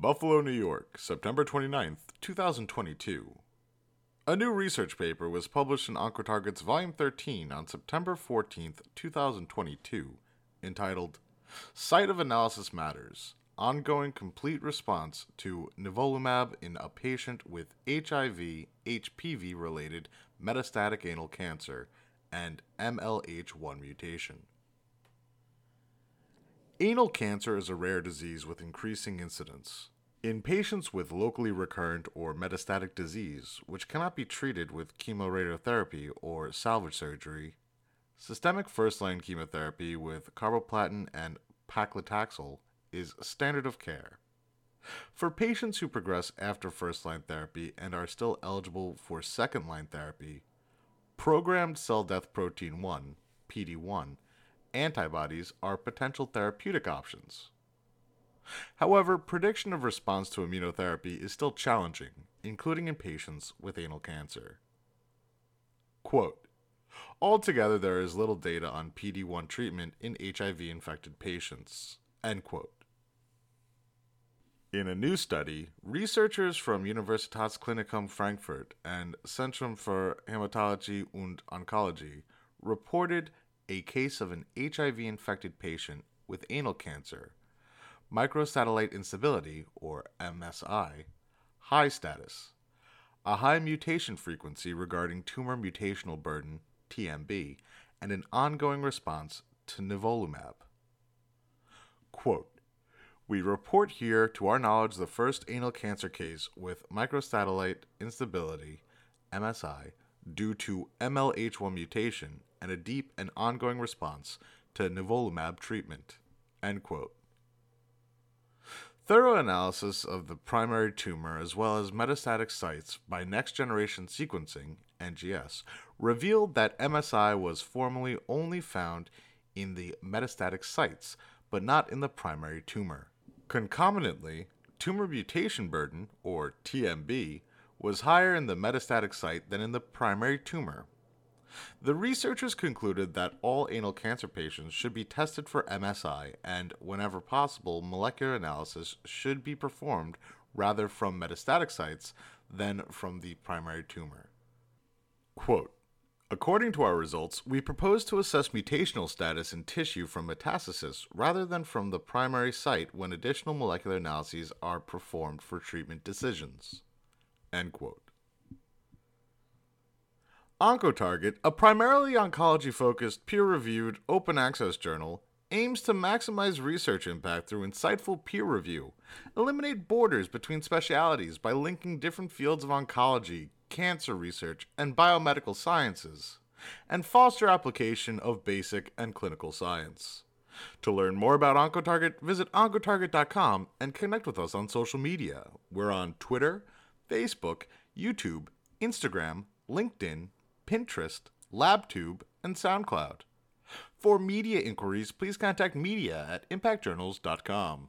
Buffalo, New York, September 29th, 2022. A new research paper was published in OncoTarget's Volume 13 on September 14th, 2022, entitled Site of Analysis Matters Ongoing Complete Response to Nivolumab in a Patient with HIV HPV related Metastatic Anal Cancer and MLH1 Mutation. Anal cancer is a rare disease with increasing incidence. In patients with locally recurrent or metastatic disease, which cannot be treated with chemoradiotherapy or salvage surgery, systemic first line chemotherapy with carboplatin and paclitaxel is standard of care. For patients who progress after first line therapy and are still eligible for second line therapy, programmed cell death protein 1, PD1, antibodies are potential therapeutic options. However, prediction of response to immunotherapy is still challenging, including in patients with anal cancer. Quote, Altogether, there is little data on PD1 treatment in HIV infected patients. End quote. In a new study, researchers from Universitätsklinikum Frankfurt and Centrum für Hämatologie und Onkologie reported a case of an HIV infected patient with anal cancer, microsatellite instability, or MSI, high status, a high mutation frequency regarding tumor mutational burden, TMB, and an ongoing response to nivolumab. Quote, we report here, to our knowledge, the first anal cancer case with microsatellite instability, MSI, due to MLH1 mutation and a deep and ongoing response to nivolumab treatment. Thorough analysis of the primary tumor as well as metastatic sites by next generation sequencing, NGS, revealed that MSI was formerly only found in the metastatic sites, but not in the primary tumor. Concomitantly, tumor mutation burden, or TMB, was higher in the metastatic site than in the primary tumor. The researchers concluded that all anal cancer patients should be tested for MSI, and whenever possible, molecular analysis should be performed rather from metastatic sites than from the primary tumor. Quote, According to our results, we propose to assess mutational status in tissue from metastasis rather than from the primary site when additional molecular analyses are performed for treatment decisions. End quote. OncoTarget, a primarily oncology focused, peer reviewed, open access journal, aims to maximize research impact through insightful peer review, eliminate borders between specialities by linking different fields of oncology, cancer research, and biomedical sciences, and foster application of basic and clinical science. To learn more about OncoTarget, visit OncoTarget.com and connect with us on social media. We're on Twitter, Facebook, YouTube, Instagram, LinkedIn, Pinterest, LabTube, and SoundCloud. For media inquiries, please contact media at impactjournals.com.